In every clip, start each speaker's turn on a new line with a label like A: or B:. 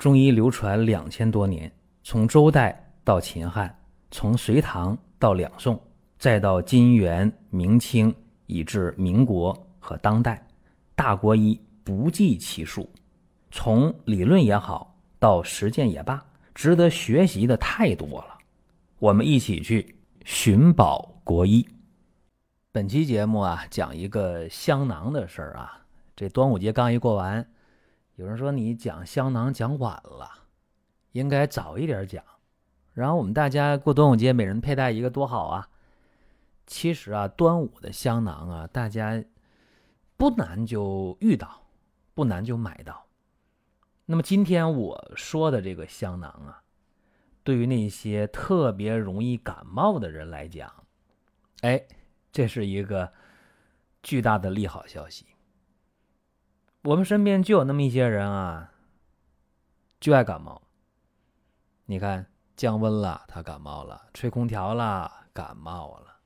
A: 中医流传两千多年，从周代到秦汉，从隋唐到两宋，再到金元明清，以至民国和当代，大国医不计其数。从理论也好，到实践也罢，值得学习的太多了。我们一起去寻宝国医。本期节目啊，讲一个香囊的事儿啊。这端午节刚一过完。有人说你讲香囊讲晚了，应该早一点讲。然后我们大家过端午节，每人佩戴一个多好啊！其实啊，端午的香囊啊，大家不难就遇到，不难就买到。那么今天我说的这个香囊啊，对于那些特别容易感冒的人来讲，哎，这是一个巨大的利好消息。我们身边就有那么一些人啊，就爱感冒。你看，降温了，他感冒了；吹空调了，感冒了。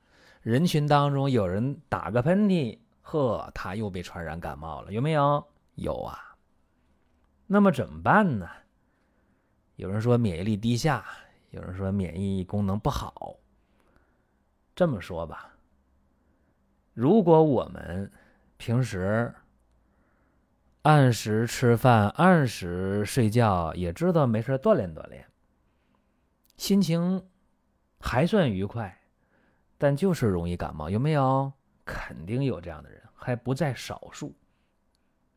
A: 人群当中有人打个喷嚏，呵，他又被传染感冒了，有没有？有啊。那么怎么办呢？有人说免疫力低下，有人说免疫功能不好。这么说吧，如果我们平时，按时吃饭，按时睡觉，也知道没事锻炼锻炼，心情还算愉快，但就是容易感冒，有没有？肯定有这样的人，还不在少数。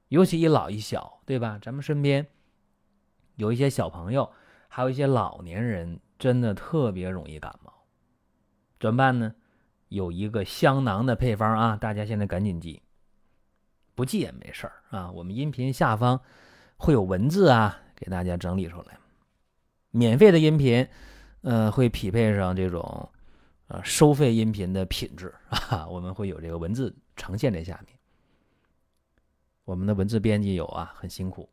A: 尤其一老一小，对吧？咱们身边有一些小朋友，还有一些老年人，真的特别容易感冒，怎么办呢？有一个香囊的配方啊，大家现在赶紧记。不记也没事儿啊，我们音频下方会有文字啊，给大家整理出来。免费的音频，呃，会匹配上这种呃收费音频的品质啊，我们会有这个文字呈现在下面。我们的文字编辑有啊，很辛苦。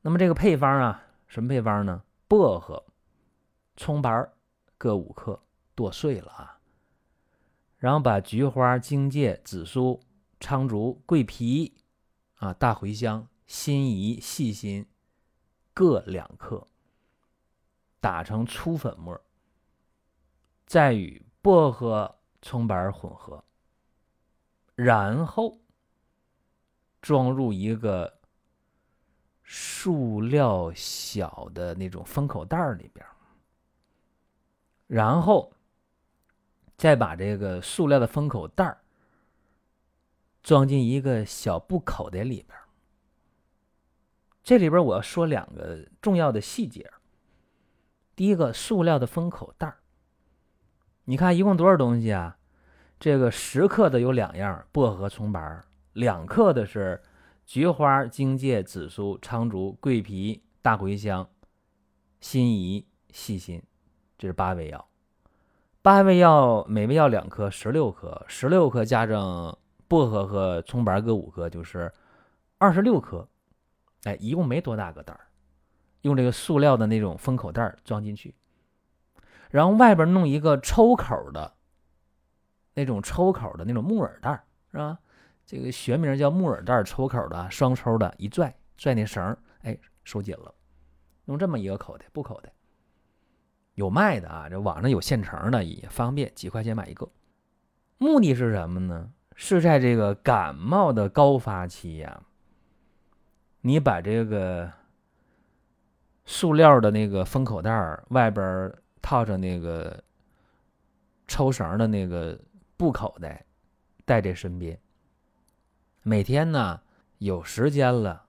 A: 那么这个配方啊，什么配方呢？薄荷、葱白各五克，剁碎了啊，然后把菊花、荆芥、紫苏。苍竹、桂皮，啊，大茴香、辛夷、细辛各两克，打成粗粉末，再与薄荷、葱白混合，然后装入一个塑料小的那种封口袋里边，然后再把这个塑料的封口袋儿装进一个小布口袋里边。这里边我要说两个重要的细节。第一个，塑料的封口袋你看一共多少东西啊？这个十克的有两样，薄荷、葱白两克的是菊花、荆芥、紫苏、苍竹、桂皮、大茴香、辛夷、细辛，这是八味药。八味药每味药两克，十六克，十六克加上。薄荷和葱白各五克，就是二十六克，哎，一共没多大个袋儿，用这个塑料的那种封口袋装进去，然后外边弄一个抽口的，那种抽口的那种木耳袋，是吧？这个学名叫木耳袋，抽口的，双抽的，一拽拽那绳，哎，收紧了，用这么一个口袋，布口袋，有卖的啊，这网上有现成的，也方便，几块钱买一个，目的是什么呢？是在这个感冒的高发期呀，你把这个塑料的那个封口袋外边套上那个抽绳的那个布口袋，带在身边。每天呢有时间了，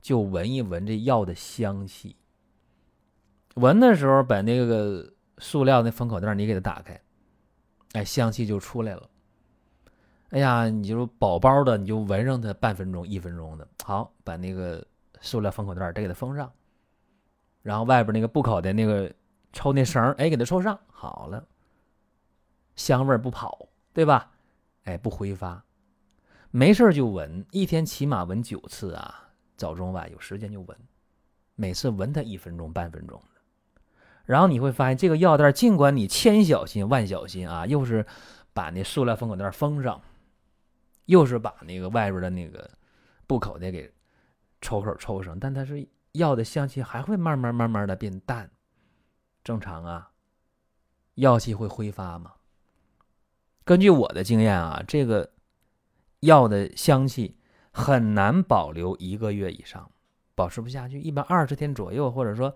A: 就闻一闻这药的香气。闻的时候，把那个塑料那封口袋你给它打开，哎，香气就出来了。哎呀，你就宝宝的，你就闻上它半分钟、一分钟的。好，把那个塑料封口袋再给它封上，然后外边那个布口的那个抽那绳哎，给它抽上。好了，香味不跑，对吧？哎，不挥发，没事就闻，一天起码闻九次啊，早中晚有时间就闻，每次闻它一分钟、半分钟的。然后你会发现，这个药袋尽管你千小心万小心啊，又是把那塑料封口袋封上。又是把那个外边的那个布口袋给抽口抽上，但它是药的香气还会慢慢慢慢的变淡，正常啊。药气会挥发吗？根据我的经验啊，这个药的香气很难保留一个月以上，保持不下去。一般二十天左右，或者说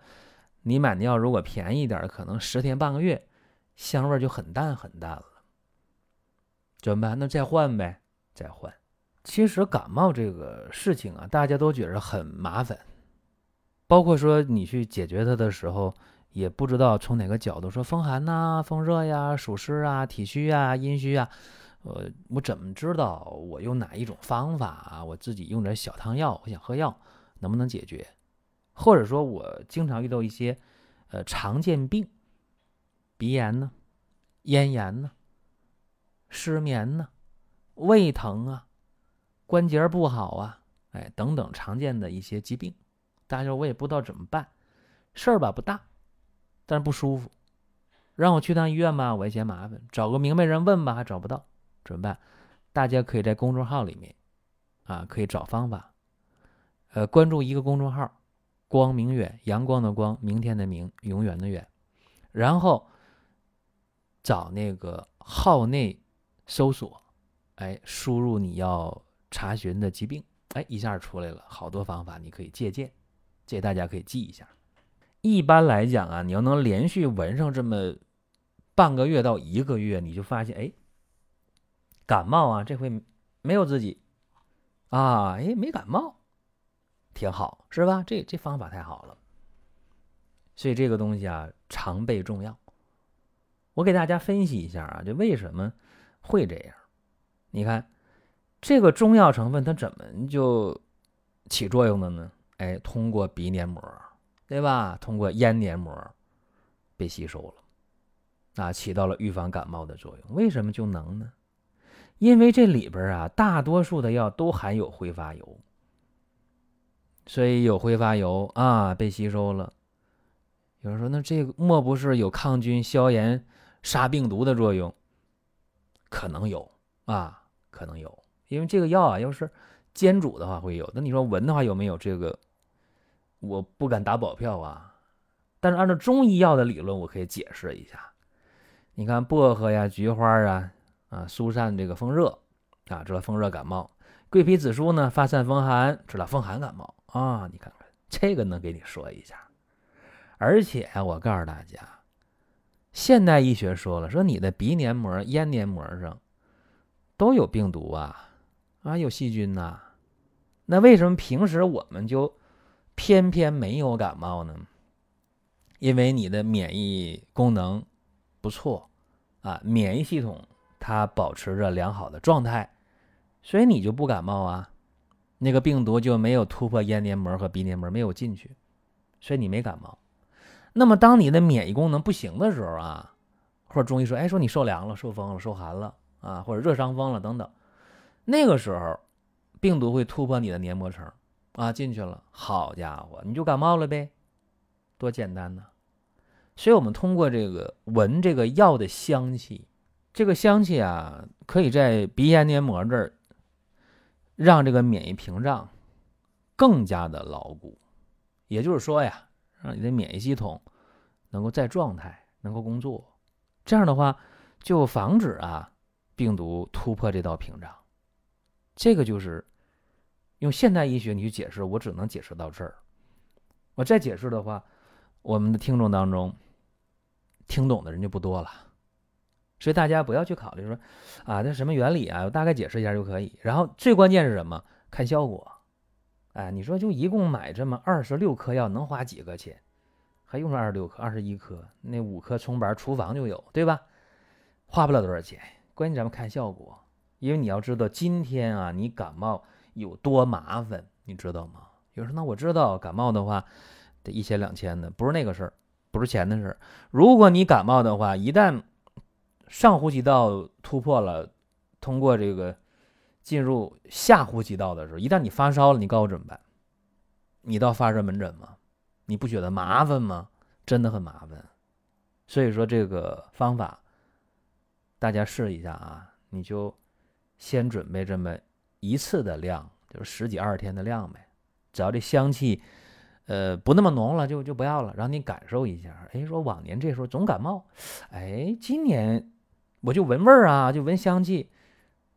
A: 你买的药如果便宜点，可能十天半个月，香味就很淡很淡了。怎么办？那再换呗，再换。其实感冒这个事情啊，大家都觉得很麻烦，包括说你去解决它的时候。也不知道从哪个角度说风寒呐、风热呀、暑湿啊、体虚啊、阴虚啊，呃，我怎么知道我用哪一种方法啊？我自己用点小汤药，我想喝药能不能解决？或者说我经常遇到一些呃常见病，鼻炎呢、咽炎呢、失眠呢、胃疼啊、关节不好啊，哎等等常见的一些疾病，大家我也不知道怎么办，事儿吧不大。但是不舒服，让我去趟医院吧，我也嫌麻烦；找个明白人问吧，还找不到，怎么办？大家可以在公众号里面，啊，可以找方法。呃，关注一个公众号“光明远”，阳光的光，明天的明，永远的远。然后找那个号内搜索，哎，输入你要查询的疾病，哎，一下出来了，好多方法你可以借鉴，这大家可以记一下。一般来讲啊，你要能连续闻上这么半个月到一个月，你就发现哎，感冒啊，这回没有自己啊，哎，没感冒，挺好，是吧？这这方法太好了。所以这个东西啊，常备重要。我给大家分析一下啊，这为什么会这样？你看这个中药成分它怎么就起作用的呢？哎，通过鼻黏膜。对吧？通过咽黏膜被吸收了，啊，起到了预防感冒的作用。为什么就能呢？因为这里边啊，大多数的药都含有挥发油，所以有挥发油啊被吸收了。有人说，那这莫不是有抗菌、消炎、杀病毒的作用？可能有啊，可能有。因为这个药啊，要是煎煮的话会有。那你说闻的话有没有这个？我不敢打保票啊，但是按照中医药的理论，我可以解释一下。你看薄荷呀、菊花啊，啊疏散这个风热啊，治疗风热感冒；桂皮、紫苏呢发散风寒，治疗风寒感冒啊。你看看这个能给你说一下。而且我告诉大家，现代医学说了，说你的鼻黏膜、咽黏膜上都有病毒啊，啊有细菌呐。那为什么平时我们就？偏偏没有感冒呢，因为你的免疫功能不错啊，免疫系统它保持着良好的状态，所以你就不感冒啊，那个病毒就没有突破咽黏膜和鼻黏膜，没有进去，所以你没感冒。那么当你的免疫功能不行的时候啊，或者中医说，哎，说你受凉了、受风了、受寒了啊，或者热伤风了等等，那个时候病毒会突破你的黏膜层。啊，进去了，好家伙，你就感冒了呗，多简单呢！所以，我们通过这个闻这个药的香气，这个香气啊，可以在鼻咽黏膜这儿让这个免疫屏障更加的牢固。也就是说呀，让你的免疫系统能够在状态，能够工作。这样的话，就防止啊病毒突破这道屏障。这个就是。用现代医学你去解释，我只能解释到这儿。我再解释的话，我们的听众当中听懂的人就不多了。所以大家不要去考虑说啊，那什么原理啊，我大概解释一下就可以。然后最关键是什么？看效果。哎，你说就一共买这么二十六颗药，能花几个钱？还用上二十六颗、二十一颗，那五颗葱白厨房就有，对吧？花不了多少钱。关键咱们看效果，因为你要知道，今天啊，你感冒。有多麻烦，你知道吗？有人说：“那我知道，感冒的话得一千两千的，不是那个事儿，不是钱的事儿。如果你感冒的话，一旦上呼吸道突破了，通过这个进入下呼吸道的时候，一旦你发烧了，你告诉我怎么办？你到发热门诊吗？你不觉得麻烦吗？真的很麻烦。所以说这个方法，大家试一下啊，你就先准备这么。一次的量就是十几二十天的量呗，只要这香气，呃，不那么浓了，就就不要了，让你感受一下。哎，说往年这时候总感冒，哎，今年我就闻味儿啊，就闻香气，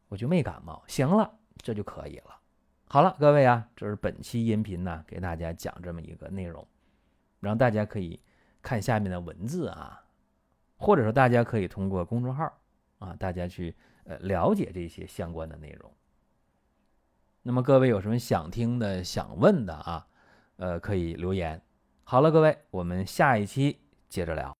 A: 我就没感冒。行了，这就可以了。好了，各位啊，这是本期音频呢，给大家讲这么一个内容，然后大家可以看下面的文字啊，或者说大家可以通过公众号啊，大家去呃了解这些相关的内容。那么各位有什么想听的、想问的啊？呃，可以留言。好了，各位，我们下一期接着聊。